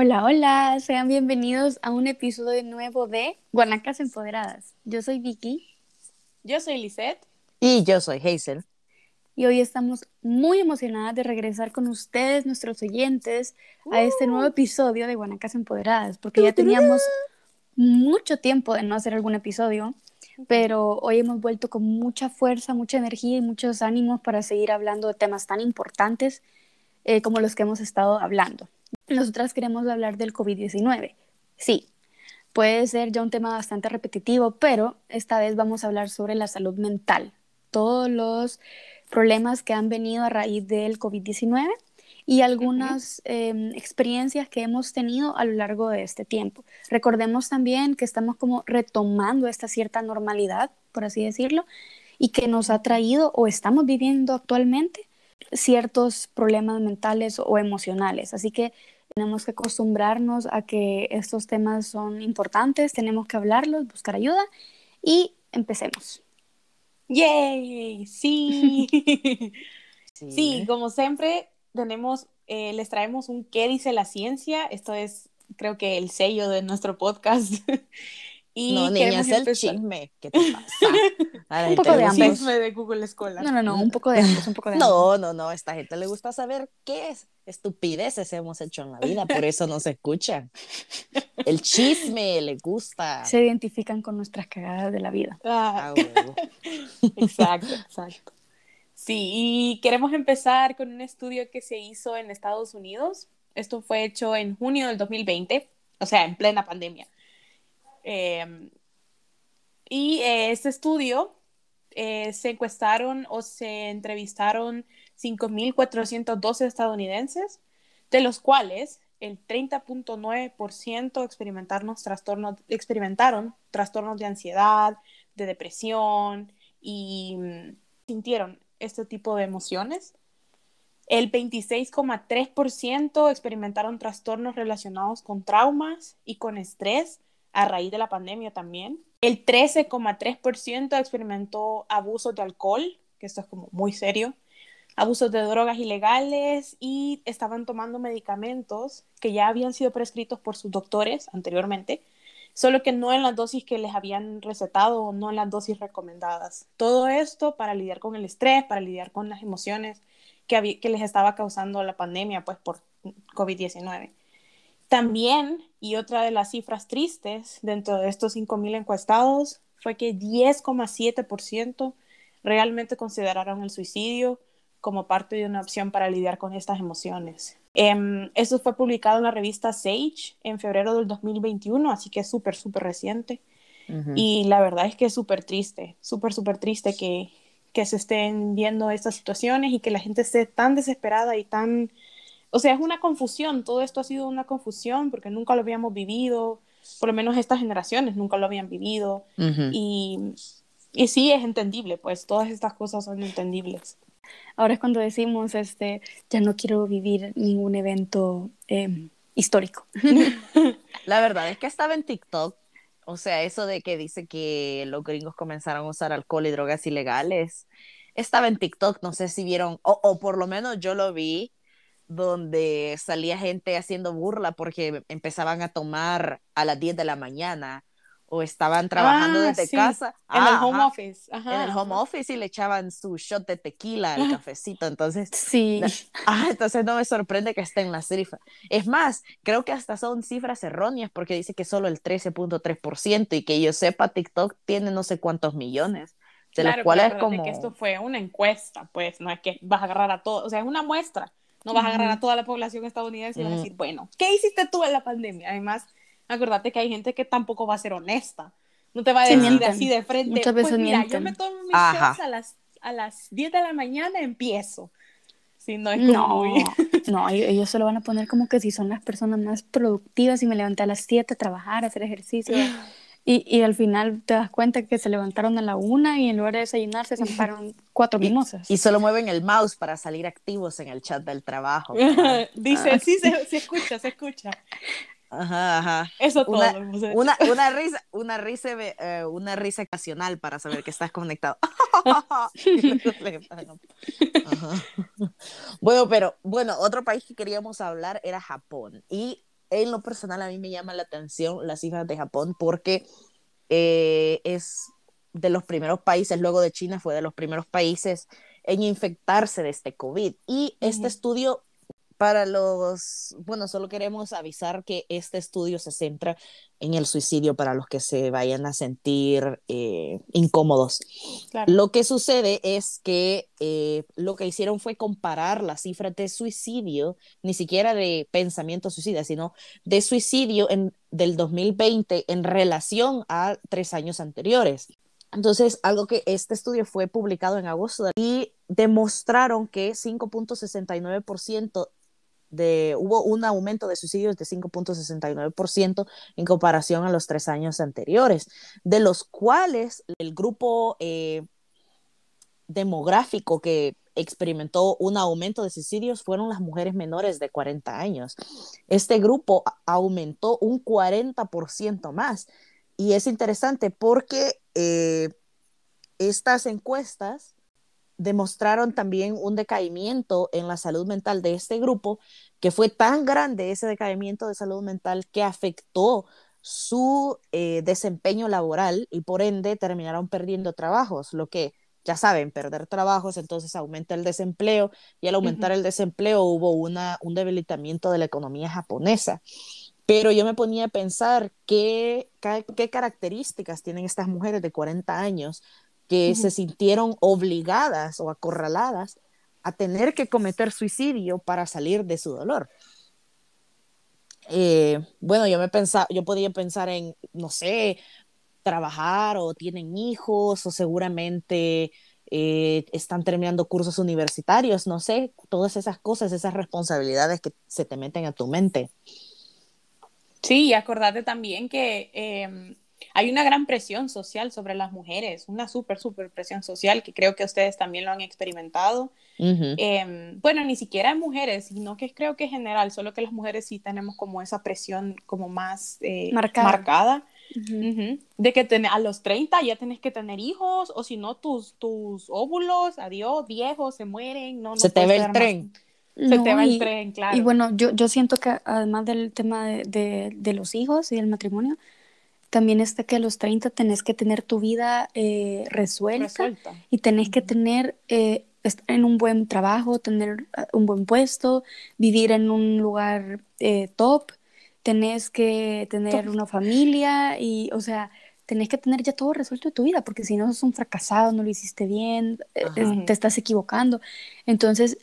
Hola, hola, sean bienvenidos a un episodio nuevo de Guanacas Empoderadas. Yo soy Vicky. Yo soy Lisette. Y yo soy Hazel. Y hoy estamos muy emocionadas de regresar con ustedes, nuestros oyentes, a este nuevo episodio de Guanacas Empoderadas, porque ya teníamos mucho tiempo de no hacer algún episodio, pero hoy hemos vuelto con mucha fuerza, mucha energía y muchos ánimos para seguir hablando de temas tan importantes eh, como los que hemos estado hablando. Nosotras queremos hablar del COVID-19. Sí, puede ser ya un tema bastante repetitivo, pero esta vez vamos a hablar sobre la salud mental, todos los problemas que han venido a raíz del COVID-19 y algunas em, experiencias que hemos tenido a lo largo de este tiempo. Recordemos también que estamos como retomando esta cierta normalidad, por así decirlo, y que nos ha traído o estamos viviendo actualmente ciertos problemas mentales o emocionales. Así que tenemos que acostumbrarnos a que estos temas son importantes, tenemos que hablarlos, buscar ayuda y empecemos. ¡Yay! Sí. sí. como siempre, tenemos, eh, les traemos un ¿Qué dice la ciencia? Esto es, creo que, el sello de nuestro podcast. Y no, niña, es el chisme. ¿Qué te pasa? un poco de ambos. chisme de Google Escuela. No, no, no, un poco de ambos, un poco de No, no, no, a esta gente le gusta saber qué es estupideces hemos hecho en la vida, por eso no se escuchan. El chisme le gusta. Se identifican con nuestras cagadas de la vida. Ah. Ah, exacto, exacto. Sí, y queremos empezar con un estudio que se hizo en Estados Unidos. Esto fue hecho en junio del 2020, o sea, en plena pandemia. Em, y eh, este estudio eh, se encuestaron o se entrevistaron 5.412 estadounidenses, de los cuales el 30.9% experimentaron trastornos, experimentaron trastornos de ansiedad, de depresión y mm, sintieron este tipo de emociones. El 26,3% experimentaron trastornos relacionados con traumas y con estrés a raíz de la pandemia también. El 13,3% experimentó abusos de alcohol, que esto es como muy serio, abusos de drogas ilegales y estaban tomando medicamentos que ya habían sido prescritos por sus doctores anteriormente, solo que no en las dosis que les habían recetado no en las dosis recomendadas. Todo esto para lidiar con el estrés, para lidiar con las emociones que, que les estaba causando la pandemia, pues por COVID-19. También, y otra de las cifras tristes dentro de estos 5.000 encuestados, fue que 10,7% realmente consideraron el suicidio como parte de una opción para lidiar con estas emociones. Eh, esto fue publicado en la revista Sage en febrero del 2021, así que es súper, súper reciente. Y la verdad es que es súper triste, súper, súper triste que, que se estén viendo estas situaciones y que la gente esté tan desesperada y tan o sea, es una confusión, todo esto ha sido una confusión porque nunca lo habíamos vivido, por lo menos estas generaciones nunca lo habían vivido. y, y sí, es entendible, pues todas estas cosas son entendibles. Ahora es cuando decimos, este, ya no quiero vivir ningún evento em, histórico. La verdad es que estaba en TikTok, o sea, eso de que dice que los gringos comenzaron a usar alcohol y drogas ilegales, estaba en TikTok, no sé si vieron, o, o por lo menos yo lo vi, donde salía gente haciendo burla porque empezaban a tomar a las 10 de la mañana o estaban trabajando ah, desde casa. En el home office. En el home office y le echaban su shot de tequila al cafecito. Entonces, sí. Ah, entonces no me sorprende que esté en la cifra. Es más, creo que hasta son cifras erróneas porque dice que solo el 13.3% y que yo sepa, TikTok tiene no sé cuántos millones. De claro, los cuales como... que esto fue una encuesta, pues, no es que vas a agarrar a todos, o sea, es una muestra. No vas a agarrar a toda la población estadounidense y vas a decir, bueno, ¿qué hiciste tú en la pandemia? Además, acordate que hay gente que tampoco va a ser honesta. No te va a decir así de frente. Muchas veces pues mira, yo me tomo mis shots a las, a las 10 de la mañana, empiezo. Sí, no, es no, no, ellos se lo van a poner como que si son las personas más productivas y me levanté a las 7 a trabajar, a hacer ejercicio. Y, y, al final te das cuenta que se levantaron a la una y en lugar de desayunarse se zamparon cuatro mimosas. Y, solo mueven el mouse para salir activos en el chat del trabajo. Dice, ah. sí, se, se, escucha, se escucha. Ajá, ajá. Eso todo. Una, una, risa, una risa, eh, una risa ocasional para saber que estás conectado. bueno, pero bueno, otro país que queríamos hablar era Japón. Y en lo personal a mí me llama la atención las cifras de Japón porque eh, es de los primeros países, luego de China fue de los primeros países en infectarse de este COVID. Y este estudio para los, bueno, solo queremos avisar que este estudio se centra en el suicidio para los que se vayan a sentir eh, incómodos. Lo que sucede es que eh, lo que hicieron fue comparar las cifras de suicidio, ni siquiera de pensamiento suicida, sino de suicidio en, del 2020 en relación a tres años anteriores. Entonces, algo que este estudio fue publicado en agosto y demostraron que 5.69% de, hubo un aumento de suicidios de 5.69% en comparación a los tres años anteriores, de los cuales el grupo eh, demográfico que experimentó un aumento de suicidios fueron las mujeres menores de 40 años. Este grupo aumentó un 40% más. Y es interesante porque eh, estas encuestas demostraron también un decaimiento en la salud mental de este grupo, que fue tan grande ese decaimiento de salud mental que afectó su eh, desempeño laboral y por ende terminaron perdiendo trabajos, lo que ya saben, perder trabajos, entonces aumenta el desempleo y al aumentar el desempleo hubo una, un debilitamiento de la economía japonesa. Pero yo me ponía a pensar qué, qué características tienen estas mujeres de 40 años que se sintieron obligadas o acorraladas a tener que cometer suicidio para salir de su dolor. Eh, bueno, yo me pensaba, yo podía pensar en, no sé, trabajar o tienen hijos o seguramente eh, están terminando cursos universitarios, no sé, todas esas cosas, esas responsabilidades que se te meten a tu mente. Sí, y acordate también que em, hay una gran presión social sobre las mujeres, una súper, súper presión social que creo que ustedes también lo han experimentado. Em, bueno, ni siquiera en mujeres, sino que creo que en general, solo que las mujeres sí tenemos como esa presión como más eh, marcada. De que a los 30 ya tenés que tener hijos, o si no, tus, tus óvulos, adiós, viejos, se mueren. No, se te ve el tren. Se te va el tren, claro. Y bueno, yo, yo siento que además del tema de, de, de, los hijos y el matrimonio, también está que a los 30 tenés que tener tu vida eh, resuelta, y tenés que tener, eh, estar en un buen trabajo, tener ah, un buen puesto, vivir en un lugar eh, top, tenés que tener una familia y, o sea, tenés que tener ya todo resuelto en tu vida, porque si no sos un fracasado, no lo hiciste bien, te estás equivocando. Entonces,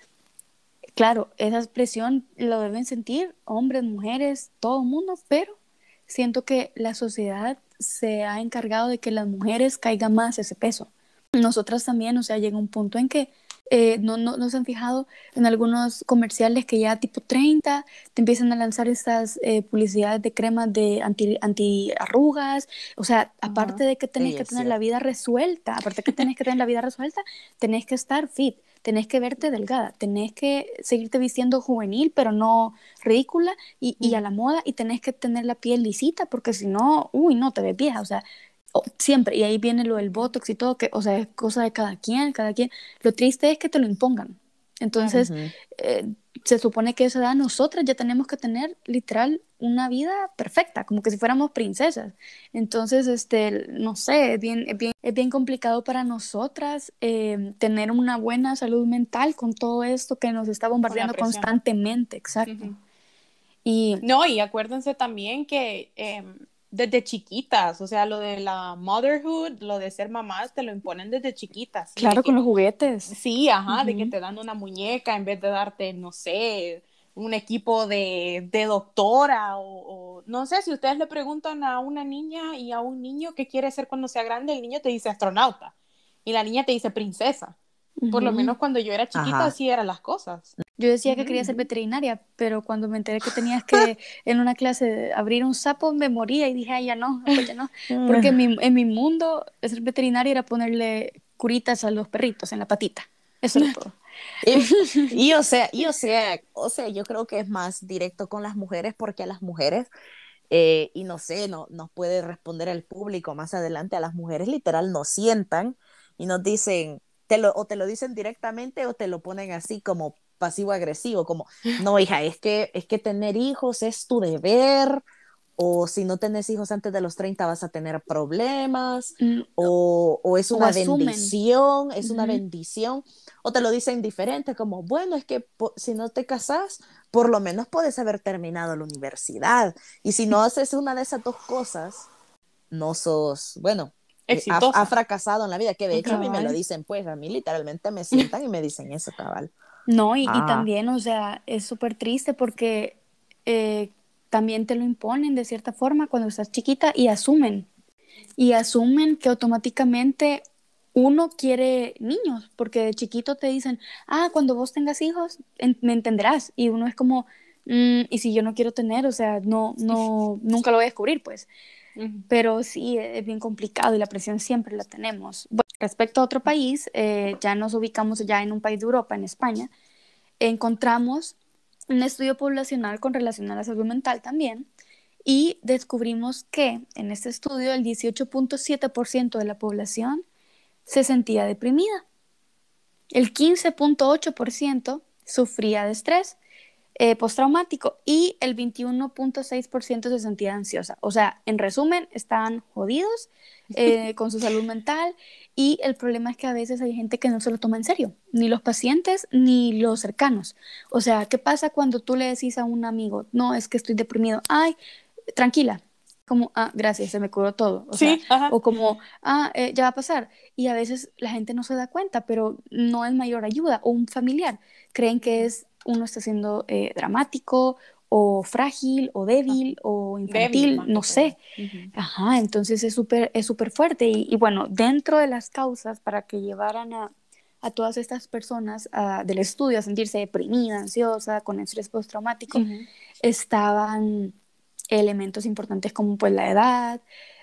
Claro, esa expresión lo deben sentir hombres, mujeres, todo el mundo, pero siento que la sociedad se ha encargado de que las mujeres caigan más ese peso. Nosotras también, o sea, llega un punto en que eh, no, no, se han fijado en algunos comerciales que ya tipo 30 te empiezan a lanzar estas eh, publicidades de cremas de anti, anti arrugas. O sea, aparte de que tenés que tener la vida resuelta, aparte de que tenés que tener la vida resuelta, tenés que estar fit tenés que verte delgada, tenés que seguirte vistiendo juvenil, pero no ridícula y, a la moda, y tenés que tener la piel lisita, porque si no, uy, no, te ves vieja, o sea, siempre, y ahí viene lo del botox y todo, que, o sea, es cosa de cada quien, cada quien. Lo triste es que te lo impongan. Entonces, eh, se supone que esa edad nosotras ya tenemos que tener literal una vida perfecta, como que si fuéramos princesas. Entonces, este, no sé, es bien, bien, es bien complicado para nosotras eh, tener una buena salud mental con todo esto que nos está bombardeando constantemente, exacto. Y, no, y acuérdense también que em, desde chiquitas, o sea, lo de la motherhood, lo de ser mamás, te lo imponen desde chiquitas. Claro, con los juguetes. Sí, ajá, de que te dan una muñeca en vez de darte, no sé, un equipo de, de doctora o, no sé, si ustedes le preguntan a una niña y a un niño qué quiere ser cuando sea grande, el niño te dice astronauta y la niña te dice princesa. Por lo menos cuando yo era chiquita así eran las cosas. Yo decía que quería ser veterinaria, pero cuando me enteré que tenías que en una clase abrir un sapo me moría y dije, ay, ya no, pues ya no. Porque en mi, en mi mundo ser veterinaria era ponerle curitas a los perritos en la patita. Eso es todo. Y, o sea, y o sea, o sea, yo creo que es más directo con las mujeres porque a las mujeres, eh, y no sé, no, nos puede responder el público más adelante, a las mujeres literal nos sientan y nos dicen, te lo, o te lo dicen directamente o te lo ponen así como pasivo-agresivo, como, no, hija, es que, es que tener hijos es tu deber, o si no tenés hijos antes de los 30 vas a tener problemas, mm, o, o, es una bendición, es una bendición, o te lo dicen diferente, como, bueno, es que si no te casas, por lo menos puedes haber terminado la universidad, y si no haces una de esas dos cosas, no sos, bueno, eh, ha, fracasado en la vida, que de hecho a mí me lo dicen, pues a mí literalmente me sientan y me dicen eso, cabal. No, y, ah. también, o sea, es súper triste porque eh, también te lo imponen de cierta forma cuando estás chiquita y asumen. Y asumen que automáticamente uno quiere niños, porque de chiquito te dicen, ah, cuando vos tengas hijos, me entenderás. Y uno es como, mm, y si yo no quiero tener, o sea, no, no, nunca lo voy a descubrir, pues. Pero sí, es bien complicado y la presión siempre la tenemos. Respecto a otro país, eh, ya nos ubicamos ya en un país de Europa, en España, encontramos un estudio poblacional con relación a la salud mental también y descubrimos que en este estudio el 18.7% de la población se sentía deprimida, el 15.8% sufría de estrés eh, postraumático y el 21.6% se sentía ansiosa. O sea, en resumen, estaban jodidos eh, con su salud mental y el problema es que a veces hay gente que no se lo toma en serio, ni los pacientes ni los cercanos. O sea, ¿qué pasa cuando tú le decís a un amigo, no, es que estoy deprimido? Ay, tranquila. Como, ah, gracias, se me curó todo. O, sí, o como, ah, eh, ya va a pasar. Y a veces la gente no se da cuenta, pero no es mayor ayuda. O un familiar, creen que es uno está siendo eh, dramático o frágil o débil o infantil, no sé. Ajá, entonces es súper es súper fuerte. Y, bueno, dentro de las causas para que llevaran a, a todas estas personas del estudio a sentirse deprimida, ansiosa, con estrés postraumático, estaban elementos importantes como pues la edad,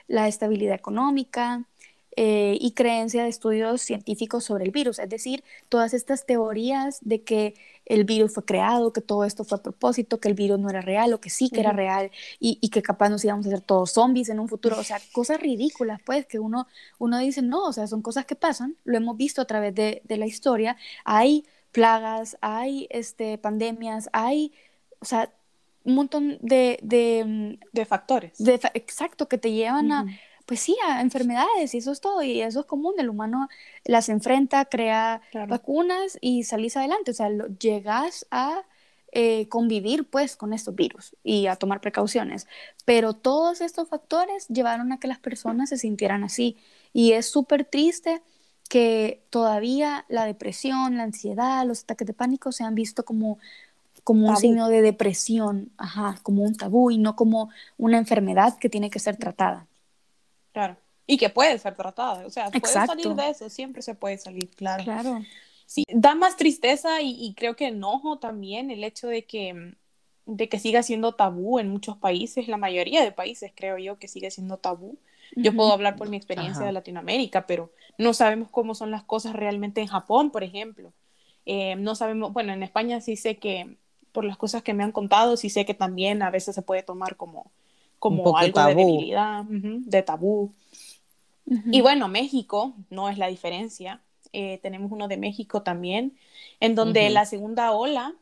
la estabilidad económica, eh, y creencia de estudios científicos sobre el virus, es decir, todas estas teorías de que el virus fue creado, que todo esto fue a propósito, que el virus no era real o que sí que era real y, y, que capaz nos íbamos a hacer todos zombies en un futuro, o sea, cosas ridículas, pues, que uno, uno dice, no, o sea, son cosas que pasan, lo hemos visto a través de, de la historia, hay plagas, hay este, pandemias, hay, o sea, un montón de, de, mm, de factores. De, exacto, que te llevan a pues sí, a enfermedades y eso es todo, y eso es común, el humano las enfrenta, crea vacunas y salís adelante, o sea, llegas a eh, convivir pues con estos virus y a tomar precauciones, pero todos estos factores llevaron a que las personas se sintieran así y es súper triste que todavía la depresión, la ansiedad, los ataques de pánico se han visto como como un signo de depresión, ajá, como un tabú y no como una enfermedad que tiene que ser tratada. Claro. Y que puede ser tratada. O sea, puede salir de eso, siempre se puede salir, claro. Claro. Sí, da más tristeza y, creo que enojo también el hecho de que, de que siga siendo tabú en muchos países, la mayoría de países creo yo que sigue siendo tabú. Yo puedo hablar por mi experiencia de Latinoamérica, pero no sabemos cómo son las cosas realmente en Japón, por ejemplo. Eh, no sabemos, bueno, en España sí sé que, por las cosas que me han contado, sí sé que también a veces se puede tomar como como algo de debilidad, de tabú. Y bueno, México no es la diferencia. Eh, tenemos uno de México también, en donde la segunda ola,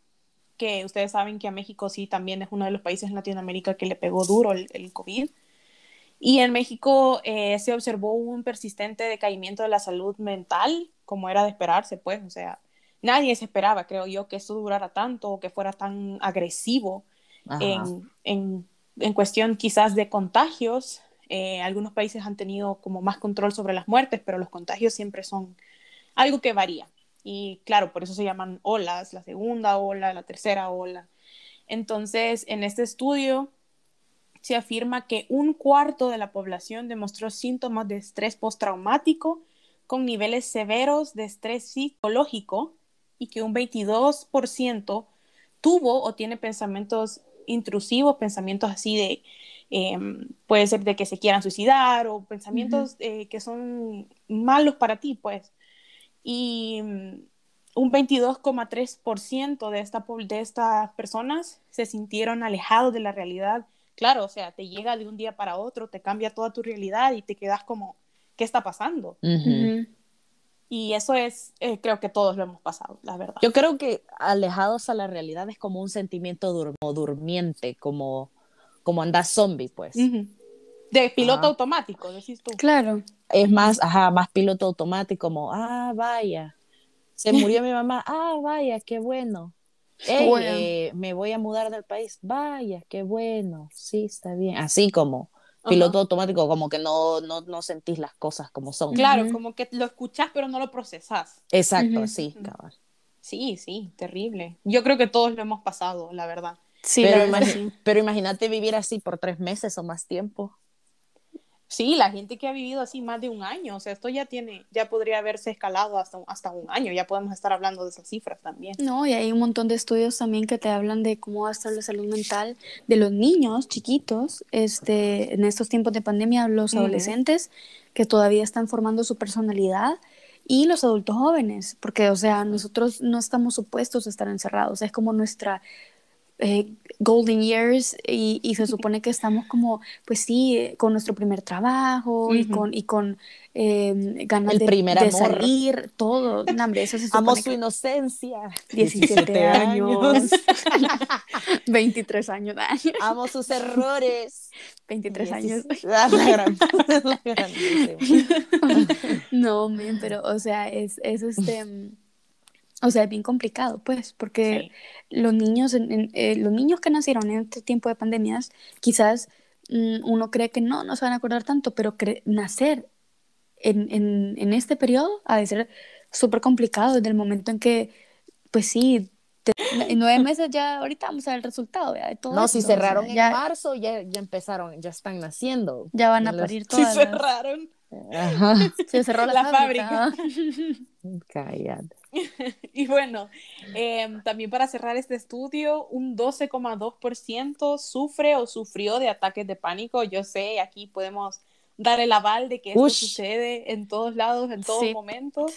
que ustedes saben que a México sí también es uno de los países en Latinoamérica que le pegó duro el, el COVID. Y en México eh, se observó un persistente decaimiento de la salud mental, como era de esperarse, pues, o sea, nadie se esperaba, creo yo, que eso durara tanto o que fuera tan agresivo en, en, en cuestión quizás de contagios, eh, algunos países han tenido como más control sobre las muertes, pero los contagios siempre son algo que varía. Y claro, por eso se llaman olas, la segunda ola, la tercera ola. Entonces, en este estudio se afirma que un cuarto de la población demostró síntomas de estrés postraumático con niveles severos de estrés psicológico y que un 22% tuvo o tiene pensamientos intrusivos, pensamientos así de, em, puede ser de que se quieran suicidar o pensamientos eh, que son malos para ti, pues. Y mm, un 22,3% de, esta, de estas personas se sintieron alejados de la realidad. Claro, o sea, te llega de un día para otro, te cambia toda tu realidad y te quedas como, ¿qué está pasando? Y eso es, eh, creo que todos lo hemos pasado, la verdad. Yo creo que alejados a la realidad es como un sentimiento dur durmiente, como, como andar zombie, pues. De piloto automático, decís tú. Claro. Es más, ajá, más piloto automático, como, ah, vaya, se murió mi mamá, ah, vaya, qué bueno. Eh, me voy a mudar del país, vaya, qué bueno, sí, está bien. Así como, piloto automático, como que no, no, no, sentís las cosas como son. Claro, como que lo escuchás pero no lo procesás. Exacto, sí, cabal. Sí, sí, terrible. Yo creo que todos lo hemos pasado, la verdad. Sí, pero, pero imagínate vivir así por tres meses o más tiempo. Sí, la gente que ha vivido así más de un año, o sea, esto ya tiene, ya podría haberse escalado hasta, hasta un año, ya podemos estar hablando de esas cifras también. No, y hay un montón de estudios también que te hablan de cómo va a estar la salud mental de los niños chiquitos, este, en estos tiempos de pandemia, los adolescentes que todavía están formando su personalidad y los adultos jóvenes, porque, o sea, nosotros no estamos supuestos a estar encerrados, es como nuestra eh, golden years y, y, se supone que estamos como, pues sí, con nuestro primer trabajo y con, y con eh, ganas de, de salir, todo. No, hombre, eso se Amo su inocencia. 17 años. 23 años. Amo sus errores. 23 años. no, pero, o sea, es, es este o sea, es bien complicado, pues, porque los, niños, eh, los niños que nacieron en este tiempo de pandemias, quizás mm, uno cree que no, no se van a acordar tanto, pero nacer en, en, este periodo ha de ser súper complicado desde el momento en que, pues sí, en nueve meses ya ahorita vamos a ver el resultado de todo no si cerraron en marzo ya, ya empezaron ya están naciendo ya van a parir todas sí cerraron. Se cerró la, fábrica, cállate y bueno, em, también para cerrar este estudio, un 12,2% sufre o sufrió de ataques de pánico. Yo sé, aquí podemos dar el aval de que esto sucede en todos lados, en todos momentos.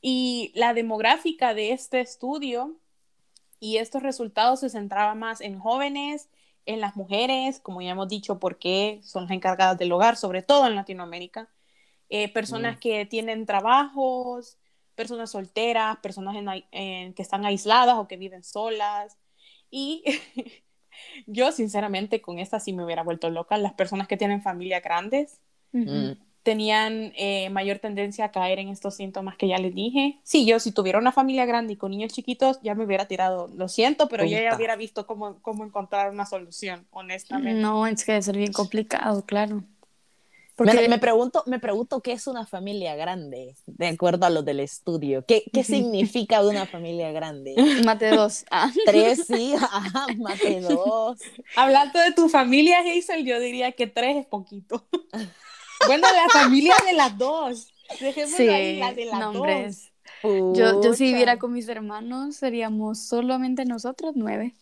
Y la demográfica de este estudio y estos resultados se centraba más en jóvenes, en las mujeres, como ya hemos dicho, porque son las encargadas del hogar, sobre todo en Latinoamérica, eh, personas mm. que tienen trabajos, personas solteras, personas en, que están aisladas o que viven solas. Y yo, sinceramente, con esta sí me hubiera vuelto loca. Las personas que tienen familias grandes tenían eh, mayor tendencia a caer en estos síntomas que ya les dije. Sí, yo si tuviera una familia grande y con niños chiquitos, ya me hubiera tirado, lo siento, pero yo ya hubiera visto cómo, cómo encontrar una solución, honestamente. No, es que debe ser bien complicado, claro. Porque... Me, pregunto, me pregunto qué es una familia grande, de acuerdo a lo del estudio. ¿Qué, qué significa una familia grande? Mate dos. Ah. Tres, sí, mate dos. Hablando de tu familia, Hazel, yo diría que tres es poquito. bueno, la familia de las dos. Dejémoslo ahí, la de las dos. Yo, yo si viviera con mis hermanos, seríamos solamente nosotros nueve.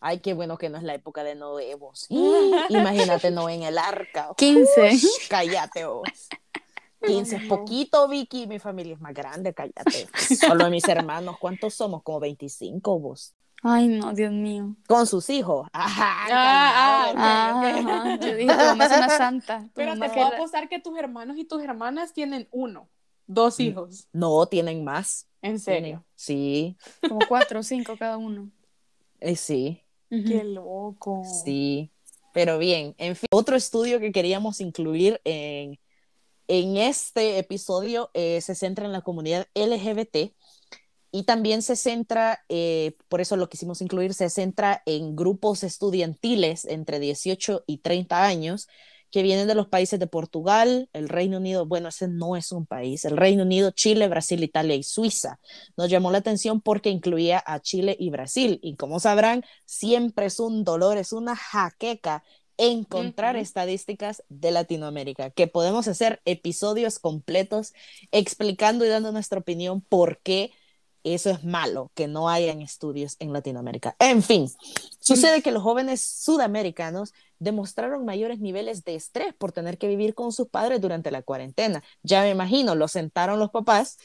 Ay, qué bueno que no es la época de Noé, vos. Imagínate Noé en el arca. 15. cállate vos. 15 es poquito, Vicky. Mi familia es más grande, cállate. Solo mis hermanos, ¿cuántos somos? Como 25 vos. Ay, no, Dios mío. Con sus hijos. Ajá. Ah, ah, Yo dije, tu es una santa. Pero te puedo apostar que tus hermanos y tus hermanas tienen uno, dos hijos. No, tienen más. ¿En serio? sí. Como cuatro o cinco cada uno. Eh, sí. Qué loco. Sí, pero bien, en fin, otro estudio que queríamos incluir en, en este episodio eh, se centra en la comunidad LGBT y también se centra, eh, por eso lo quisimos incluir, se centra en grupos estudiantiles entre 18 y 30 años que vienen de los países de Portugal, el Reino Unido, bueno, ese no es un país, el Reino Unido, Chile, Brasil, Italia y Suiza. Nos llamó la atención porque incluía a Chile y Brasil. Y como sabrán, siempre es un dolor, es una jaqueca encontrar estadísticas de Latinoamérica, que podemos hacer episodios completos explicando y dando nuestra opinión por qué eso es malo, que no hayan estudios en Latinoamérica. En fin, sucede que los jóvenes sudamericanos demostraron mayores niveles de estrés por tener que vivir con sus padres durante la cuarentena. Ya me imagino, los sentaron los papás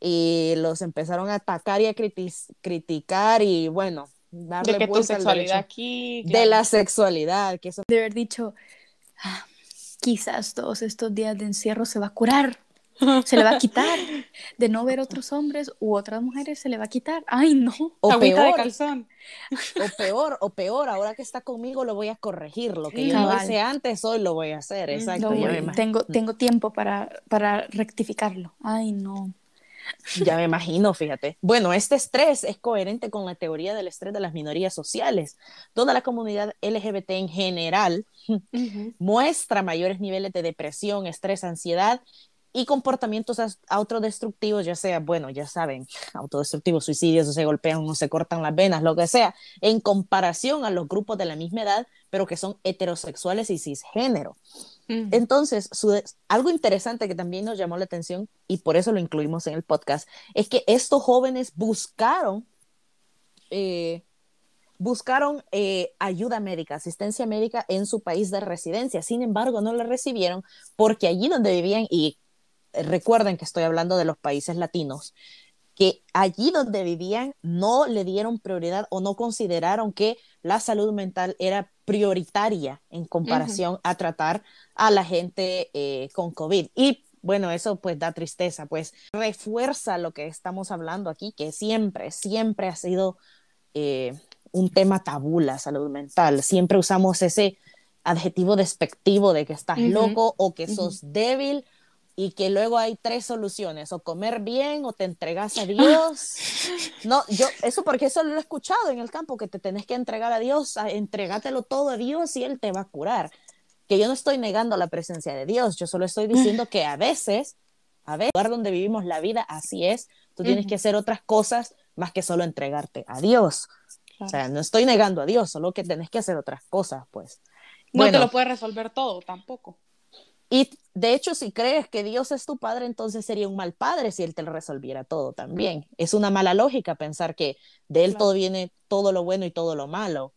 y los empezaron a atacar y a criticar y bueno, darle de que tu sexualidad aquí, de la sexualidad, que eso de haber dicho, ah, quizás todos estos días de encierro se va a curar. Se le va a quitar de no ver otros hombres u otras mujeres, se le va a quitar. Ay, no. O Agüita de peor, calzón. o peor, o peor, ahora que está conmigo lo voy a corregir. Lo que yo no hice antes, hoy lo voy a hacer. Exacto. No, tengo, tengo tiempo para, para rectificarlo. Ay, no. ya me imagino, fíjate. Bueno, este estrés es coherente con la teoría del estrés de las minorías sociales. Toda la comunidad LGBT en general muestra mayores niveles de depresión, estrés, ansiedad y comportamientos autodestructivos, ya sea, bueno, ya saben, autodestructivos, suicidios, o se golpean o se cortan las venas, lo que sea, en comparación a los grupos de la misma edad, pero que son heterosexuales y cisgénero. Entonces, su- algo interesante que también nos llamó la atención y por eso lo incluimos en el podcast, es que estos jóvenes buscaron, eh, buscaron eh, ayuda médica, asistencia médica en su país de residencia. Sin embargo, no la recibieron porque allí donde vivían, y recuerden que estoy hablando de los países latinos, que allí donde vivían no le dieron prioridad o no consideraron que la salud mental era prioritaria en comparación a tratar a la gente eh, con COVID. Y bueno, eso pues da tristeza, pues refuerza lo que estamos hablando aquí, que siempre, siempre ha sido eh, un tema tabú la salud mental. Siempre usamos ese adjetivo despectivo de que estás Ujú. loco o que sos débil y que luego hay tres soluciones, o comer bien o te entregas a Dios. No, yo, eso porque eso lo he escuchado en el campo, que te tenés que entregar a Dios, a, entregátelo todo a Dios y Él te va a curar. Que yo no estoy negando la presencia de Dios, yo solo estoy diciendo que a veces, a veces, el lugar donde vivimos la vida, así es, tú tienes que hacer otras cosas más que solo entregarte a Dios. O sea, no estoy negando a Dios, solo que tenés que hacer otras cosas, pues. No te lo puedes resolver todo tampoco. Y de hecho, si crees que Dios es tu padre, entonces sería un mal padre si Él te lo resolviera todo también. Es una mala lógica pensar que de Él Claro. todo viene todo lo bueno y todo lo malo.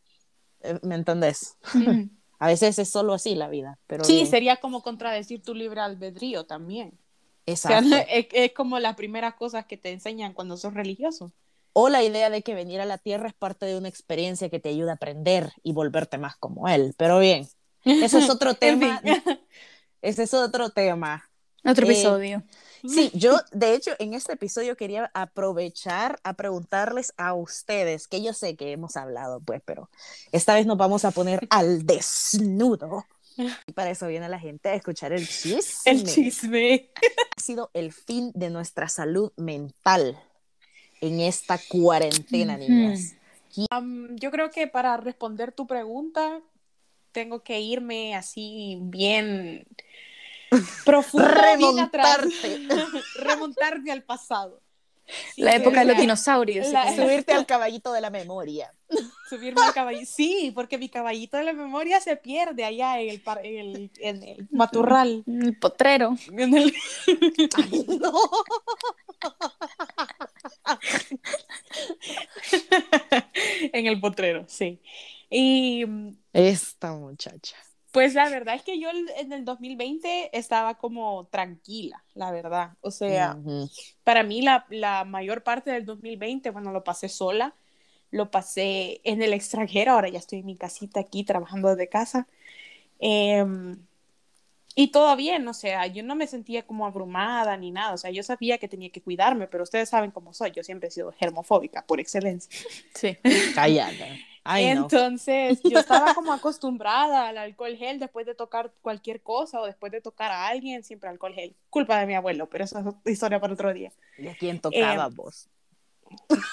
Eh, ¿Me entendés? A veces es solo así la vida. Pero Sí, bien. sería como contradecir tu libre albedrío también. O sea, Exacto. es, es como las primeras cosas que te enseñan cuando sos religioso. O la idea de que venir a la tierra es parte de una experiencia que te ayuda a aprender y volverte más como Él. Pero bien, ese es otro tema. Ese es otro tema. Otro Eh, episodio. Sí, yo de hecho en este episodio quería aprovechar a preguntarles a ustedes, que yo sé que hemos hablado, pues, pero esta vez nos vamos a poner al desnudo. Y para eso viene la gente a escuchar el chisme. El chisme. Ha sido el fin de nuestra salud mental en esta cuarentena, niñas. Um, yo creo que para responder tu pregunta, tengo que irme así bien profundo, bien atrás. Remontarte. remontarme al pasado. Sí, La época de los dinosaurios. la-. Subirte al caballito de la memoria. Subirme al caballito. Sí, porque mi caballito de la memoria se pierde allá en el, par- en el, en el maturral. El potrero. En el- Ay, no. en el potrero, sí. Y Esta muchacha. pues la verdad es que yo en el 2020 estaba como tranquila, la verdad. O sea, para mí la, la mayor parte del 2020, bueno, lo pasé sola, lo pasé en el extranjero, ahora ya estoy en mi casita aquí trabajando desde casa. Em, y todo bien, o sea, yo no me sentía como abrumada ni nada, o sea, yo sabía que tenía que cuidarme, pero ustedes saben cómo soy, yo siempre he sido germofóbica por excelencia. Sí. Cállate. Ay, no. Entonces, yo estaba como acostumbrada al alcohol gel después de tocar cualquier cosa o después de tocar a alguien, siempre alcohol gel. Culpa de mi abuelo, pero eso es historia para otro día. ¿Y a quién tocaba Em, vos?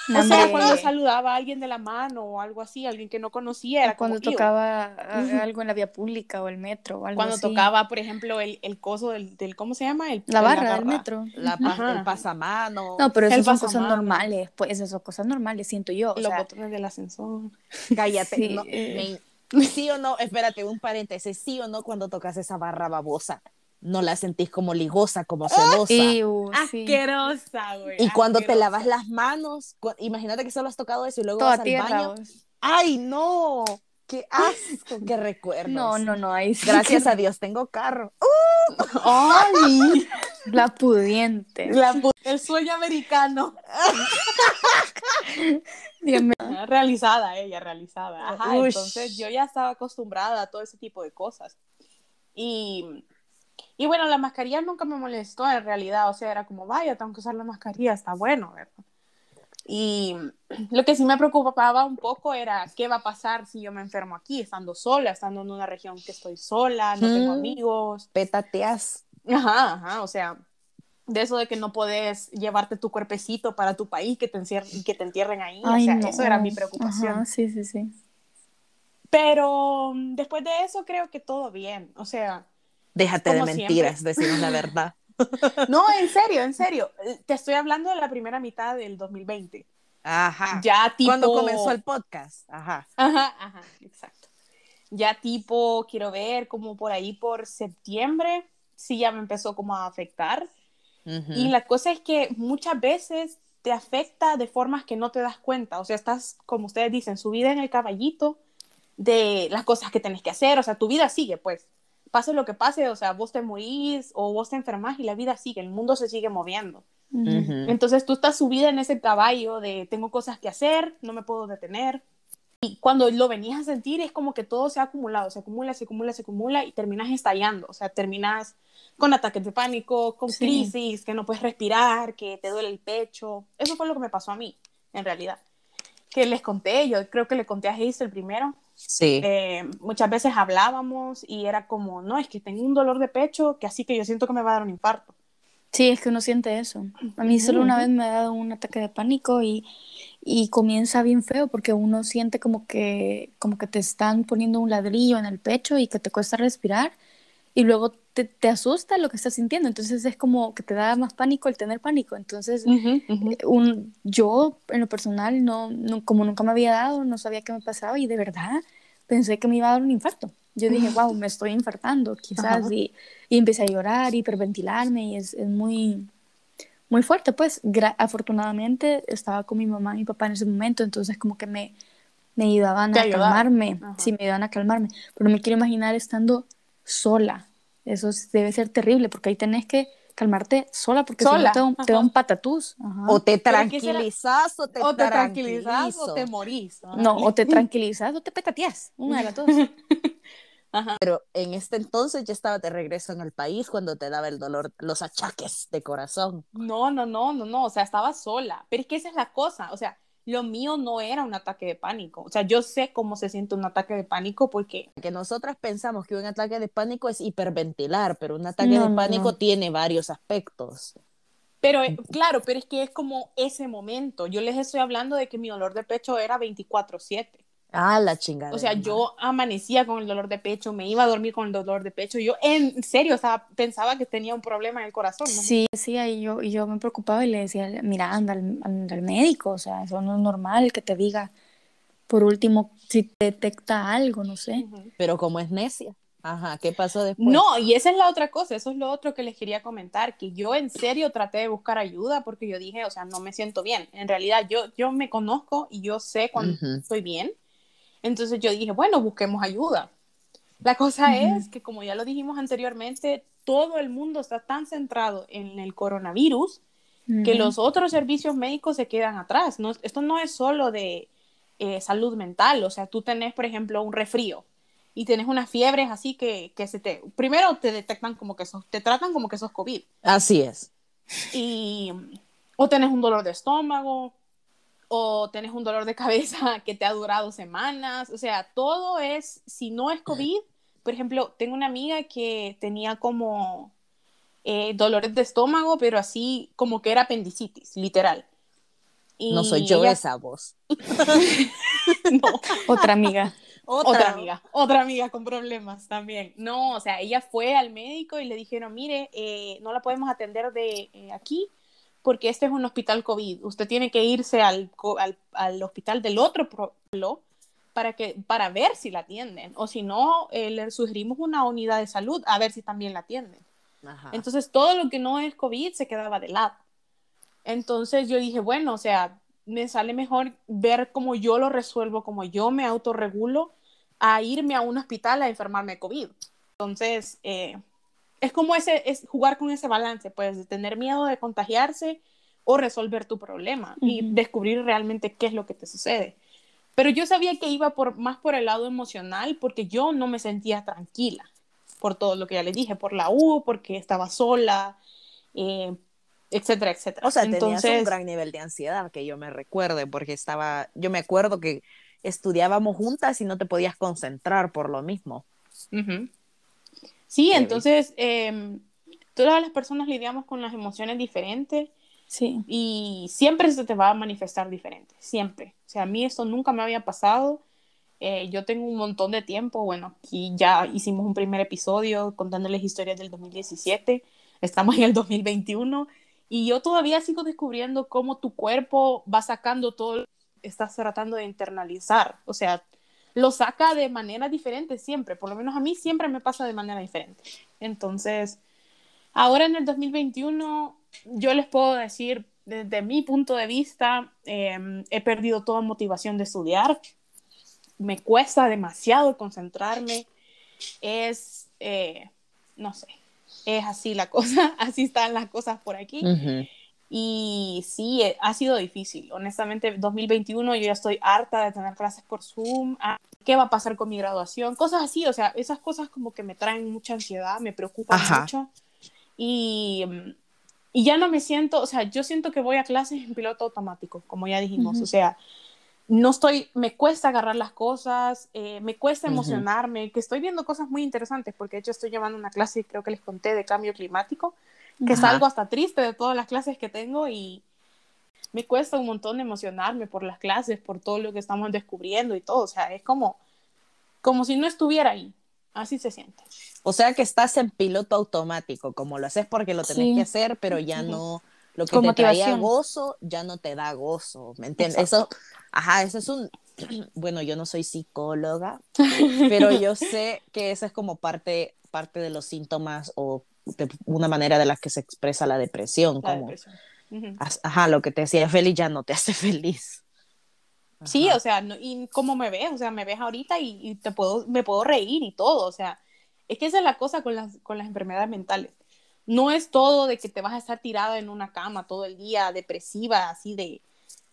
No, o sea, hombre, cuando saludaba a alguien de la mano o algo así, alguien que no conocía, era cuando como, tocaba a- algo en la vía pública o el metro o algo Cuando así. tocaba, por ejemplo, el, el coso del, del, ¿cómo se llama? El, la el barra del metro. La el pasamano. No, pero esas son cosas normales, pues esas son cosas normales, siento yo. o Los sea, botones del ascensor. Cállate. Sí, no, eh. me- sí o no, espérate, un paréntesis. Sí o no, cuando tocas esa barra babosa, no la sentís como ligosa, como sedosa. y, uh, sí. Asquerosa, güey. Y cuando te lavas las manos, imagínate que solo has tocado eso y luego Toda vas al tierra. baño. vos. ¡Ay, no! ¡Qué asco! ¡Qué recuerdos! No, no, no, ahí sí. Gracias a Dios tengo carro. ¡Ay! La pudiente. La pu- el sueño americano. Ah, Realizada, ella, realizada. Ajá, entonces yo ya estaba acostumbrada a todo ese tipo de cosas. Y Y bueno, la mascarilla nunca me molestó en realidad, o sea, era como, vaya, tengo que usar la mascarilla, está bueno, ¿verdad? Y lo que sí me preocupaba un poco era qué va a pasar si yo me enfermo aquí, estando sola, estando en una región que estoy sola, no tengo Mm. amigos. Pétateas. Ajá, ajá, o sea, de eso de que no podés llevarte tu cuerpecito para tu país, que te, que te entierren ahí, Ay, o sea, no. eso era mi preocupación. Ajá, sí, sí, sí. Pero mm, después de eso creo que todo bien, o sea, Déjate de mentiras, decimos la verdad. no, en serio, en serio, te estoy hablando de la primera mitad del 2020. Ajá. Ya tipo... Cuando comenzó el podcast. Ajá. Ajá, ajá, exacto. Ya tipo, quiero ver, como por ahí por septiembre, sí ya me empezó como a afectar. Y la cosa es que muchas veces te afecta de formas que no te das cuenta. O sea, estás, como ustedes dicen, subida en el caballito de las cosas que tenés que hacer. O sea, tu vida sigue, pues. Pase lo que pase, o sea, vos te morís o vos te enfermas y la vida sigue, el mundo se sigue moviendo. Entonces tú estás subida en ese caballo de tengo cosas que hacer, no me puedo detener. Y cuando lo venías a sentir es como que todo se ha acumulado, se acumula, se acumula, se acumula y terminas estallando. O sea, terminas con ataques de pánico, con Sí. crisis, que no puedes respirar, que te duele el pecho. Eso fue lo que me pasó a mí, en realidad. Que les conté, yo creo que le conté a el primero. Sí. Eh, muchas veces hablábamos y era como, no, es que tengo un dolor de pecho que así que yo siento que me va a dar un infarto. Sí, es que uno siente eso. A mí solo una vez me ha dado un ataque de pánico y, y comienza bien feo porque uno siente como que, como que te están poniendo un ladrillo en el pecho y que te cuesta respirar y luego te, te asusta lo que estás sintiendo. Entonces es como que te da más pánico el tener pánico. Entonces Ujú, ujú. un, yo en lo personal, no, no- como nunca me había dado, no sabía qué me pasaba y de verdad pensé que me iba a dar un infarto. Yo dije, wow, me estoy infartando quizás y, y empecé a llorar, hiperventilarme y es, es muy, muy fuerte. Pues Gra- afortunadamente estaba con mi mamá y mi papá en ese momento, entonces como que me, me ayudaban a calmarme, sí, me ayudaban a calmarme, pero me quiero imaginar estando sola. Eso es- debe ser terrible porque ahí tenés que calmarte sola porque si Sola, no te, da un- te da ajá. un patatús. Ajá. O te tranquilizas o te, o te tranquilizas o te morís. Ajá. No, o te tranquilizas o te petateas, una de las dos. Pero en este entonces ya estaba de regreso en el país cuando te daba el dolor, los achaques de corazón. No, no, no, no, no, o sea, estaba sola. Pero es que esa es la cosa, o sea, lo mío no era un ataque de pánico. O sea, yo sé cómo se siente un ataque de pánico porque, Que nosotras pensamos que un ataque de pánico es hiperventilar, pero un ataque No, de pánico no. tiene varios aspectos. pero eh, claro, pero es que es como ese momento. Yo les estoy hablando de que mi dolor de pecho era 24/7. Ah, la chingada. O sea, yo amanecía con el dolor de pecho, me iba a dormir con el dolor de pecho. Yo en serio, o sea, pensaba que tenía un problema en el corazón. ¿no? Sí, sí, y yo, y yo me preocupaba y le decía, mira, anda al, anda al médico, o sea, eso no es normal que te diga, por último, si te detecta algo, no sé. Pero como es necia. Ajá, ¿qué pasó después? No, y esa es la otra cosa, eso es lo otro que les quería comentar, que yo en serio traté de buscar ayuda porque yo dije, o sea, no me siento bien. En realidad yo, yo me conozco y yo sé cuando Ujú. estoy bien. Entonces yo dije, bueno, busquemos ayuda. La cosa Ujú. es que, como ya lo dijimos anteriormente, todo el mundo está tan centrado en el coronavirus que Ujú. los otros servicios médicos se quedan atrás. No, esto no es solo de eh, salud mental, o sea, tú tenés, por ejemplo, un resfrío y tenés unas fiebres así que, que se te, primero te detectan como que sos, te tratan como que sos COVID Así es. y o tenés un dolor de estómago o tenés un dolor de cabeza que te ha durado semanas, o sea, todo es, si no es COVID, por ejemplo, tengo una amiga que tenía como eh, dolores de estómago, pero así como que era apendicitis, literal. Y No soy yo ella- esa voz. No, Otra amiga. otra amiga, otra amiga con problemas también. No, o sea, ella fue al médico y le dijeron, mire, eh, no la podemos atender de eh, aquí porque este es un hospital COVID. Usted tiene que irse al, al, al hospital del otro pueblo para, que, para ver si la atienden. O si no, eh, le sugerimos una unidad de salud a ver si también la atienden. Ajá. Entonces, todo lo que no es COVID se quedaba de lado. Entonces, yo dije, bueno, o sea, me sale mejor ver cómo yo lo resuelvo, cómo yo me autorregulo, a irme a un hospital a enfermarme de COVID. Entonces, eh, es como ese, es jugar con ese balance, pues, de tener miedo de contagiarse o resolver tu problema y Ujú. descubrir realmente qué es lo que te sucede. Pero yo sabía que iba por, más por el lado emocional porque yo no me sentía tranquila. por todo lo que ya les dije, por la U, porque estaba sola, eh, etcétera, etcétera. O sea, tenías un gran nivel de ansiedad que yo me recuerde, porque estaba, yo me acuerdo que estudiábamos juntas y no te podías concentrar por lo mismo. Sí, entonces em, todas las personas lidiamos con las emociones diferentes. Sí. Y siempre se te va a manifestar diferente, siempre. O sea, a mí esto nunca me había pasado. Eh, yo tengo un montón de tiempo, bueno, aquí ya hicimos un primer episodio contándoles historias del 2017, estamos en el 2021 y yo todavía sigo descubriendo cómo tu cuerpo va sacando todo estás tratando de internalizar. O sea, lo saca de manera diferente siempre, por lo menos a mí siempre me pasa de manera diferente. Entonces, ahora en el 2021, yo les puedo decir, desde mi punto de vista, em, he perdido toda motivación de estudiar, me cuesta demasiado concentrarme, es, eh, no sé, es así la cosa, así están las cosas por aquí. Y sí, eh, ha sido difícil. Honestamente, 2021 yo ya estoy harta de tener clases por Zoom. Ah, ¿Qué va a pasar con mi graduación? Cosas así, o sea, esas cosas como que me traen mucha ansiedad, me preocupan mucho. Y, y, ya no me siento, o sea, yo siento que voy a clases en piloto automático, como ya dijimos. O sea, no estoy, me cuesta agarrar las cosas, eh, me cuesta emocionarme, que estoy viendo cosas muy interesantes, porque de hecho estoy llevando una clase, creo que les conté, de cambio climático, que es algo hasta triste de todas las clases que tengo y me cuesta un montón emocionarme por las clases, por todo lo que estamos descubriendo y todo, o sea, es como, como si no estuviera ahí, así se siente. O sea que estás en piloto automático, como lo haces porque lo tenés que hacer, pero ya no lo que te traía gozo ya no te da gozo, ¿me entiendes? Eso, ajá, eso es un, bueno, yo no soy psicóloga, pero yo sé que esa es como parte, parte de los síntomas o de una manera de la que se expresa la depresión, como, ajá, lo que te hacía feliz ya no te hace feliz. Sí, o sea, y cómo me ves, o sea, me ves ahorita y, y, te puedo, me puedo reír y todo, o sea, es que esa es la cosa con las, con las enfermedades mentales no es todo de que te vas a estar tirada en una cama todo el día, depresiva, así de,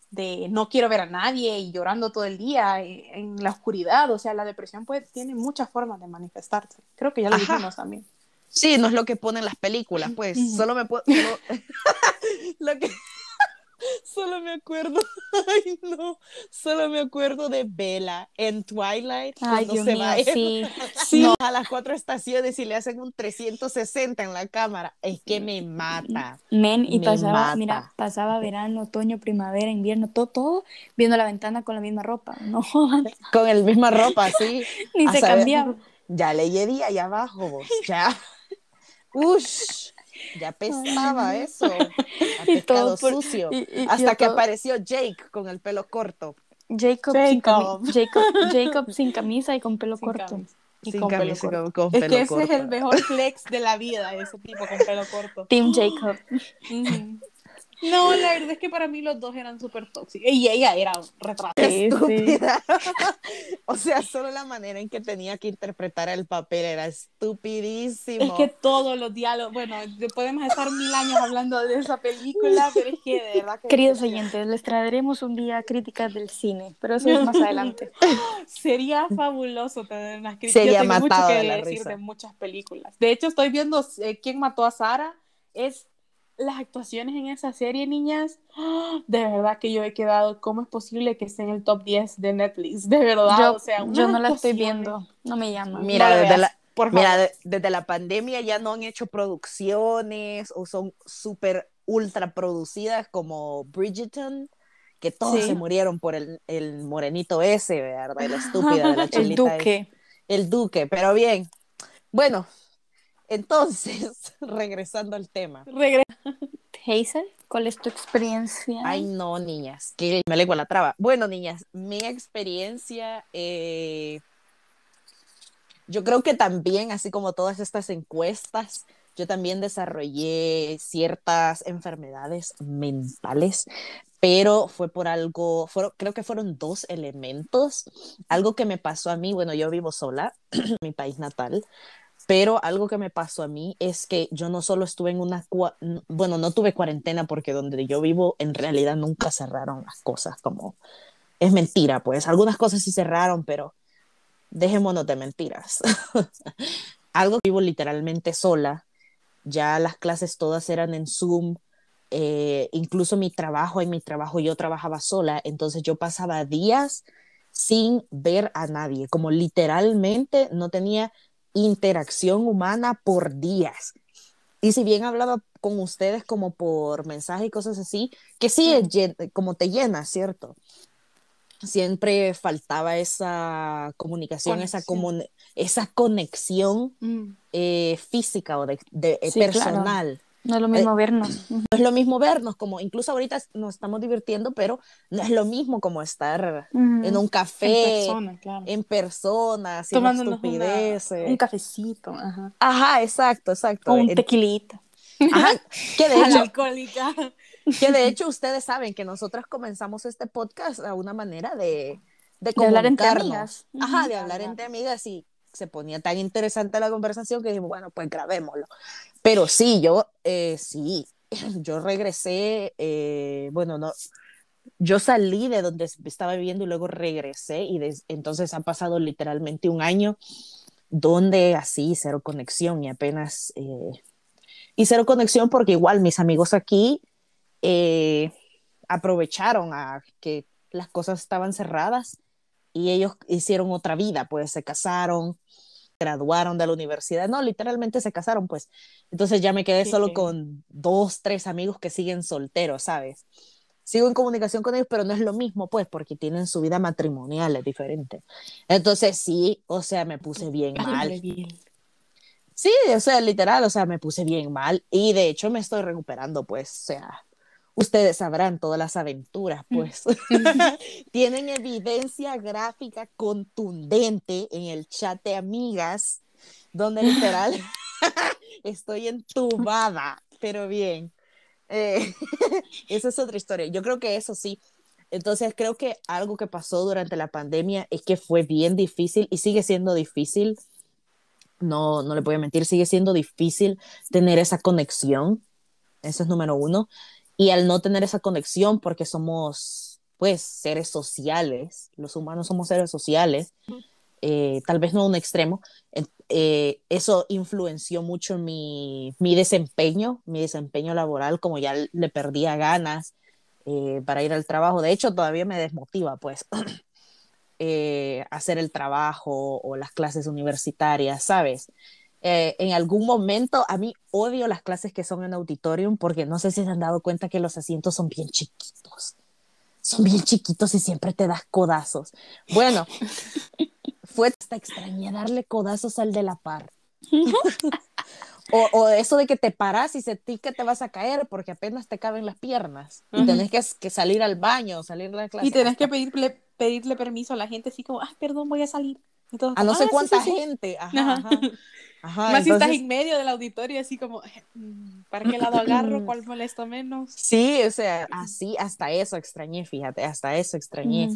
de no quiero ver a nadie y llorando todo el día eh, en, la oscuridad. O sea, la depresión pues, tiene muchas formas de manifestarse. Creo que ya lo dijimos también. Sí, no es lo que ponen las películas, pues. Solo me puedo. lo que solo me acuerdo, ay no, solo me acuerdo de Bella en Twilight ay, cuando se va sí, sí. a las cuatro estaciones y le hacen un 360 en la cámara, es que me mata. Men, y pasaba, mira, pasaba verano, otoño, primavera, invierno, todo, todo viendo la ventana con la misma ropa, no. Con la misma ropa, sí. Ni se cambiaba. Ya le día allá abajo, ya. Ush ya pesaba eso, a pescado sucio, hasta que apareció Jake con el pelo corto. Jacob, Jacob. Sin Jacob, Jacob sin camisa y con pelo corto. Y sin con camisa pelo corto. Con, con es que ese es el mejor flex de la vida, ese tipo con pelo corto. Team Jacob. No, la verdad es que para mí los dos eran súper tóxicos. Y ella era retratada. Estúpida. o sea, solo la manera en que tenía que interpretar el papel era estupidísimo. Es que todos los diálogos, bueno, podemos estar mil años hablando de esa película, pero es que de verdad que... Queridos oyentes, les traeremos un día críticas del cine, pero eso es más adelante. Sería fabuloso tener unas críticas. Sería Yo tengo mucho que de decir de muchas películas. De hecho, estoy viendo eh, quién mató a Sara. Es las actuaciones en esa serie, niñas, de verdad que yo he quedado, ¿cómo es posible que esté en el top 10 de Netflix? De verdad, yo, o sea, yo no la estoy viendo, no me llama. Mira, desde, la, mira desde la pandemia ya no han hecho producciones o son súper ultra producidas como Bridgerton, que todos se murieron por el, el, morenito ese, ¿verdad? El estúpido de la El duque. El duque, pero bien. Bueno, entonces, regresando al tema. Regre Hazel, ¿cuál es tu experiencia? Ay, no, niñas, que me lengua la traba. Bueno, niñas, mi experiencia, eh, yo creo que también, así como todas estas encuestas, yo también desarrollé ciertas enfermedades mentales, pero fue por algo, creo que fueron dos elementos. Algo que me pasó a mí, bueno, yo vivo sola, en mi país natal, pero algo que me pasó a mí es que yo no solo estuve en una, bueno, no tuve cuarentena porque donde yo vivo en realidad nunca cerraron las cosas, como es mentira, pues algunas cosas sí cerraron, pero dejémonos de mentiras. algo que vivo literalmente sola, ya las clases todas eran en Zoom, eh, incluso mi trabajo, en mi trabajo yo trabajaba sola, entonces yo pasaba días sin ver a nadie, como literalmente no tenía interacción humana por días. Y si bien hablaba con ustedes como por mensaje y cosas así, que sí, como te llena, ¿cierto? Siempre faltaba esa comunicación, esa, esa conexión mm. eh, física o de, eh, personal. No es lo mismo eh, vernos. No es lo mismo vernos, como incluso ahorita nos estamos divirtiendo, pero no es lo mismo como estar en un café, en persona, claro. en persona haciendo estupideces. un cafecito. Ajá. ajá, exacto, exacto. un tequilita. Ajá, que de hecho, alcohólica. Que de hecho ustedes saben que nosotras comenzamos este podcast a una manera de, de, de hablar entre amigas. Ajá, de hablar entre amigas y se ponía tan interesante la conversación que dijimos, bueno, pues grabémoslo. Pero sí, yo, eh, sí, yo regresé, eh, bueno, no, yo salí de donde estaba viviendo y luego regresé y entonces ha pasado literalmente un año donde así, cero conexión y apenas, eh, y cero conexión porque igual mis amigos aquí aprovecharon a que las cosas estaban cerradas y ellos hicieron otra vida, pues se casaron, graduaron de la universidad, no, literalmente se casaron, pues. Entonces ya me quedé solo con dos, tres amigos que siguen solteros, ¿sabes? Sigo en comunicación con ellos, pero no es lo mismo, pues, porque tienen su vida matrimonial, es diferente. Entonces sí, o sea, me puse bien mal. Sí, o sea, literal, o sea, me puse bien mal y de hecho me estoy recuperando, pues, o sea, ustedes sabrán todas las aventuras, mm. pues. Tienen evidencia gráfica contundente en el chat de amigas, donde literal estoy entubada, pero bien. Eh, esa es otra historia. Yo creo que eso sí. Entonces creo que algo que pasó durante la pandemia es que fue bien difícil y sigue siendo difícil. No, no le voy a mentir, sigue siendo difícil tener esa conexión. Eso es número uno. Y al no tener esa conexión, porque somos, pues, seres sociales, los humanos somos seres sociales, eh, tal vez no a un extremo, eh, eso influenció mucho mi, mi, desempeño, mi desempeño laboral, como ya le perdía ganas eh, para ir al trabajo. De hecho, todavía me desmotiva, pues, hacer el trabajo o las clases universitarias, ¿sabes? Eh, en algún momento, a mí odio las clases que son en auditorium porque no sé si se han dado cuenta que los asientos son bien chiquitos. Son bien chiquitos y siempre te das codazos. Bueno, fue hasta extraña darle codazos al de la par. o, o, eso de que te paras y se ti que te vas a caer porque apenas te caben las piernas y tenés que, que, salir al baño, salir de la clase. Y tenés que pedirle, pedirle permiso a la gente así como, ah, perdón, voy a salir. a no sé ah, cuánta gente. Ajá, ajá. Más si estás en medio del auditorio, así como, mm, ¿para qué lado agarro? ¿Cuál molesto menos? Sí, o sea, así, hasta eso extrañé, fíjate, hasta eso extrañé.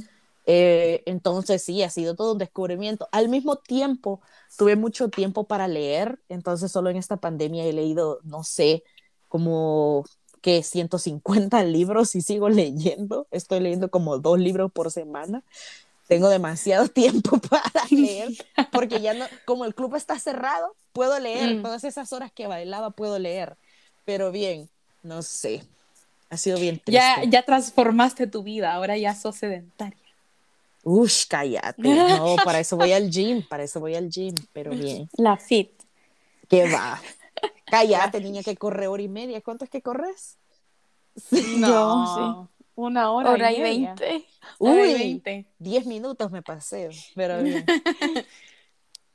Eh, entonces sí, ha sido todo un descubrimiento. Al mismo tiempo, tuve mucho tiempo para leer, entonces solo en esta pandemia he leído, no sé, como que 150 libros y sigo leyendo. Estoy leyendo como dos libros por semana tengo demasiado tiempo para leer, porque ya no, como el club está cerrado, puedo leer, mm. todas esas horas que bailaba puedo leer, pero bien, no sé, ha sido bien triste. Ya, ya transformaste tu vida, ahora ya sos sedentaria. Ush, cállate, no, para eso voy al gym, para eso voy al gym, pero bien. La fit. ¿Qué va? Cállate, niña, que corre hora y media. ¿Cuánto es que corres? No, Yo, sí. Una hora, hora y, veinte. Uy, diez minutos me pasé, pero bien. El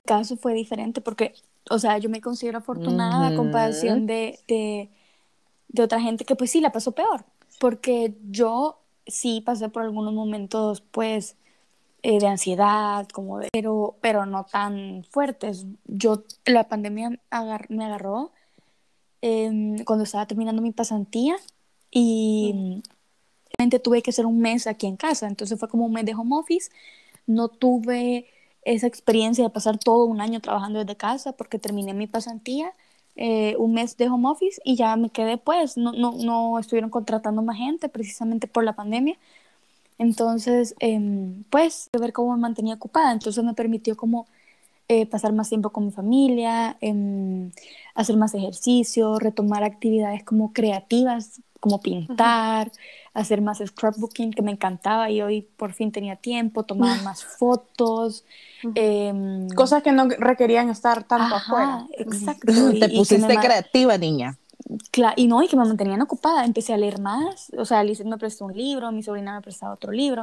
caso fue diferente porque, o sea, yo me considero afortunada a comparación de, de, de, otra gente que pues sí la pasó peor, porque yo sí pasé por algunos momentos pues eh, de ansiedad, como de, pero, pero no tan fuertes. Yo, la pandemia me agarró em, cuando estaba terminando mi pasantía y tuve que hacer un mes aquí en casa, entonces fue como un mes de home office, no tuve esa experiencia de pasar todo un año trabajando desde casa porque terminé mi pasantía, eh, un mes de home office y ya me quedé pues, no, no, no estuvieron contratando más gente precisamente por la pandemia, entonces eh, pues ver cómo me mantenía ocupada, entonces me permitió como eh, pasar más tiempo con mi familia, em, hacer más ejercicio, retomar actividades como creativas, como pintar, hacer más scrapbooking, que me encantaba y hoy por fin tenía tiempo, tomar más fotos. Em, Cosas que no requerían estar tanto afuera. Exacto. Te pusiste creativa, niña. Claro, y no, y que me mantenían ocupada. Empecé a leer más. O sea, Lizeth me prestó un libro, mi sobrina me prestaba otro libro.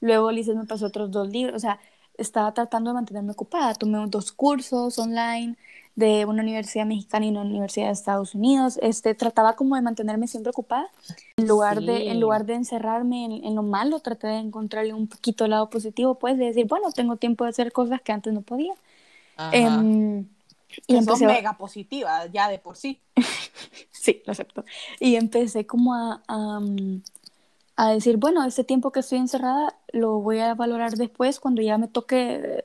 luego Lizeth me pasó otros dos libros. O sea, estaba tratando de mantenerme ocupada. Tomé dos cursos online de una universidad mexicana y una universidad de Estados Unidos. Este, trataba como de mantenerme siempre ocupada. En lugar, de, en lugar de encerrarme en, lo malo, traté de encontrarle un poquito el lado positivo, pues, de decir, bueno, tengo tiempo de hacer cosas que antes no podía. Em, y empecé... mega positiva ya de por sí. sí, lo acepto. Y empecé como a, a, decir, bueno, este tiempo que estoy encerrada lo voy a valorar después cuando ya me toque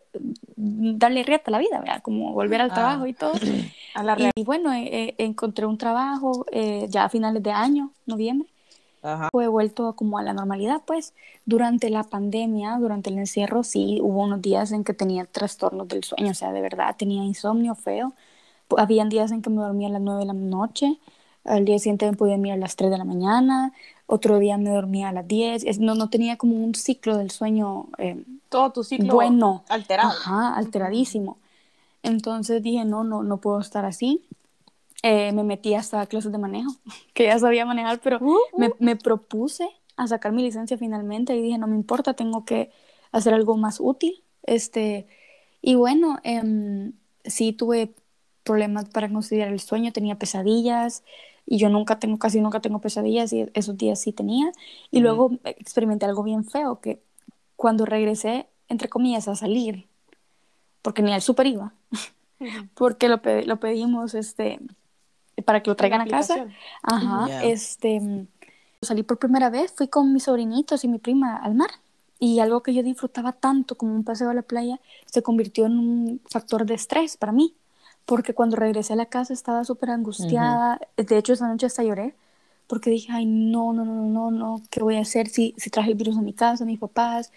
mm, darle rieta a la vida, ¿verdad? Como volver al ah. trabajo y todo. y, bueno, encontré un trabajo eh, ya a finales de año, noviembre. Fue vuelto como a la normalidad, pues durante la pandemia, durante el encierro, sí, hubo unos días en que tenía trastornos del sueño, o sea, de verdad, tenía insomnio feo. Habían días en que me dormía a las 9 de la noche, al día siguiente me podía dormir a las 3 de la mañana, otro día me dormía a las 10, no, no tenía como un ciclo del sueño. Eh, Todo tu ciclo bueno, alterado. Ajá, alteradísimo. Entonces dije, no, no, no puedo estar así. Eh, me metí hasta clases de manejo, que ya sabía manejar, pero uh, me, uh. me, propuse a sacar mi licencia finalmente y dije, no me importa, tengo que hacer algo más útil. Este, y bueno, eh, sí tuve problemas para conciliar el sueño, tenía pesadillas y yo nunca tengo, casi nunca tengo pesadillas y esos días sí tenía. Y luego experimenté algo bien feo, que cuando regresé, entre comillas, a salir, porque ni al super iba, porque lo, lo pedimos, este, para que lo traigan a casa. Ajá, este, salí por primera vez, fui con mis sobrinitos y mi prima al mar. Y algo que yo disfrutaba tanto como un paseo a la playa se convirtió en un factor de estrés para mí. Porque cuando regresé a la casa estaba súper angustiada. De hecho, esa noche hasta lloré. Porque dije, ay, no, no, no, no, no, ¿qué voy a hacer si, si traje el virus a mi casa, mis papás?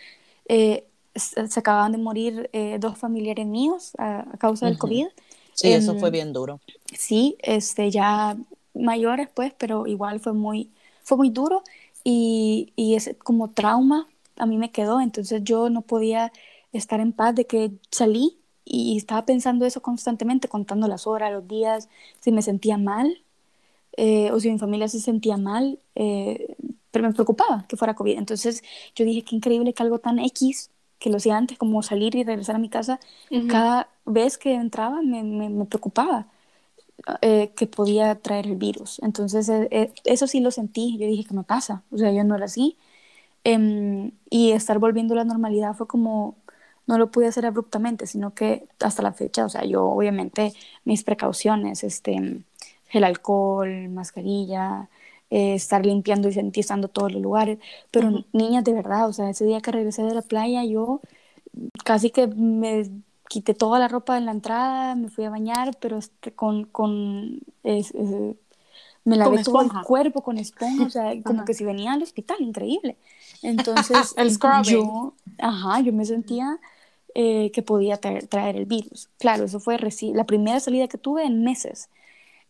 Eh, se acababan de morir eh, dos familiares míos a, causa del COVID. Sí, eso fue em, bien duro. Sí, este, ya mayores, pues, pero igual fue muy, fue muy duro y, y ese como trauma a mí me quedó, entonces yo no podía estar en paz de que salí y estaba pensando eso constantemente, contando las horas, los días, si me sentía mal eh, o si mi familia se sentía mal, eh, pero me preocupaba que fuera COVID. Entonces yo dije, qué increíble que algo tan X que lo hacía antes, como salir y regresar a mi casa, cada vez que entraba me, me, preocupaba eh, que podía traer el virus. Entonces, eh, eh, eso sí lo sentí. Yo dije, ¿qué me pasa? O sea, yo no era así. Em, y estar volviendo a la normalidad fue como, no lo pude hacer abruptamente, sino que hasta la fecha, o sea, yo obviamente mis precauciones, este, el alcohol, mascarilla, estar limpiando y sanitizando todos los lugares, pero niñas de verdad, o sea, ese día que regresé de la playa, yo casi que me quité toda la ropa en la entrada, me fui a bañar, pero este, con, con me lavé todo el cuerpo con esponja, o sea, como que si venía al hospital, increíble. Entonces, el yo, ajá, yo me sentía eh, que podía traer, traer, el virus. Claro, eso fue la primera salida que tuve en meses.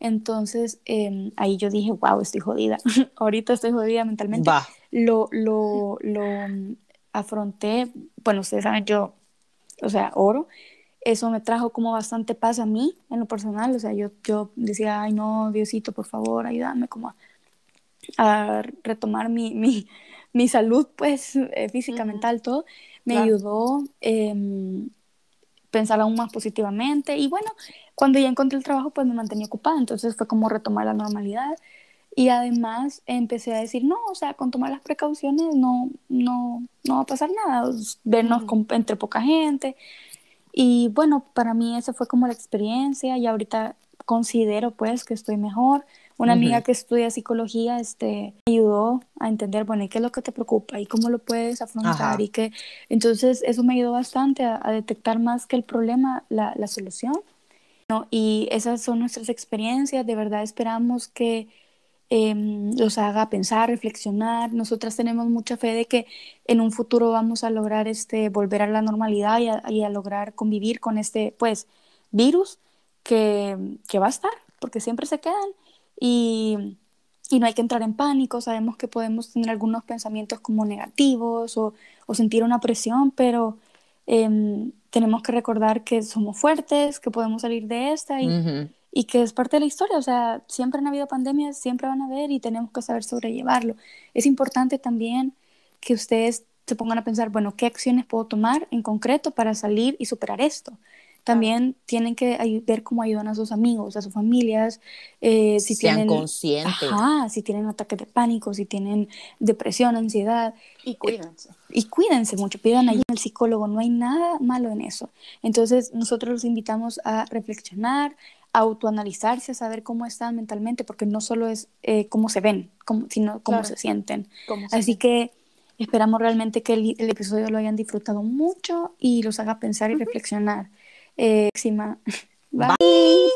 Entonces, em, ahí yo dije, wow, estoy jodida. Ahorita estoy jodida mentalmente. Lo, lo, lo mm, afronté, bueno, ustedes saben, yo, o sea, oro. Eso me trajo como bastante paz a mí, en lo personal. O sea, yo, yo decía, ay, no, Diosito, por favor, ayúdame como a, retomar mi, mi, mi, salud, pues, eh, física, mental, todo. Me ayudó eh, pensar aún más positivamente. Y bueno, cuando ya encontré el trabajo, pues me mantenía ocupada, entonces fue como retomar la normalidad. Y además empecé a decir, no, o sea, con tomar las precauciones no, no, no va a pasar nada, vernos entre poca gente. Y bueno, para mí esa fue como la experiencia y ahorita considero pues que estoy mejor. Una amiga que estudia psicología este, me ayudó a entender, bueno, ¿y qué es lo que te preocupa? ¿Y cómo lo puedes afrontar? Y que, entonces eso me ayudó bastante a, a detectar más que el problema, la, la solución. ¿no? Y esas son nuestras experiencias, de verdad esperamos que em, los haga pensar, reflexionar. Nosotras tenemos mucha fe de que en un futuro vamos a lograr este, volver a la normalidad y a, lograr convivir con este pues, virus que, que va a estar, porque siempre se quedan. Y, y no hay que entrar en pánico, sabemos que podemos tener algunos pensamientos como negativos o, o sentir una presión, pero em, tenemos que recordar que somos fuertes, que podemos salir de esta y, y, que es parte de la historia. O sea, siempre han habido pandemias, siempre van a haber y tenemos que saber sobrellevarlo. Es importante también que ustedes se pongan a pensar, bueno, ¿qué acciones puedo tomar en concreto para salir y superar esto? También tienen que ver cómo ayudan a sus amigos, a sus familias, eh, si Sean tienen conscientes. Ajá, si tienen ataques de pánico, si tienen depresión, ansiedad. Y cuídense. y cuídense mucho, pidan ayuda al psicólogo, no hay nada malo en eso. Entonces, nosotros los invitamos a reflexionar, a autoanalizarse, a saber cómo están mentalmente, porque no solo es eh, cómo se ven, sino cómo se sienten. Así que esperamos realmente que el, el, episodio lo hayan disfrutado mucho y los haga pensar y reflexionar. Eh, Bye.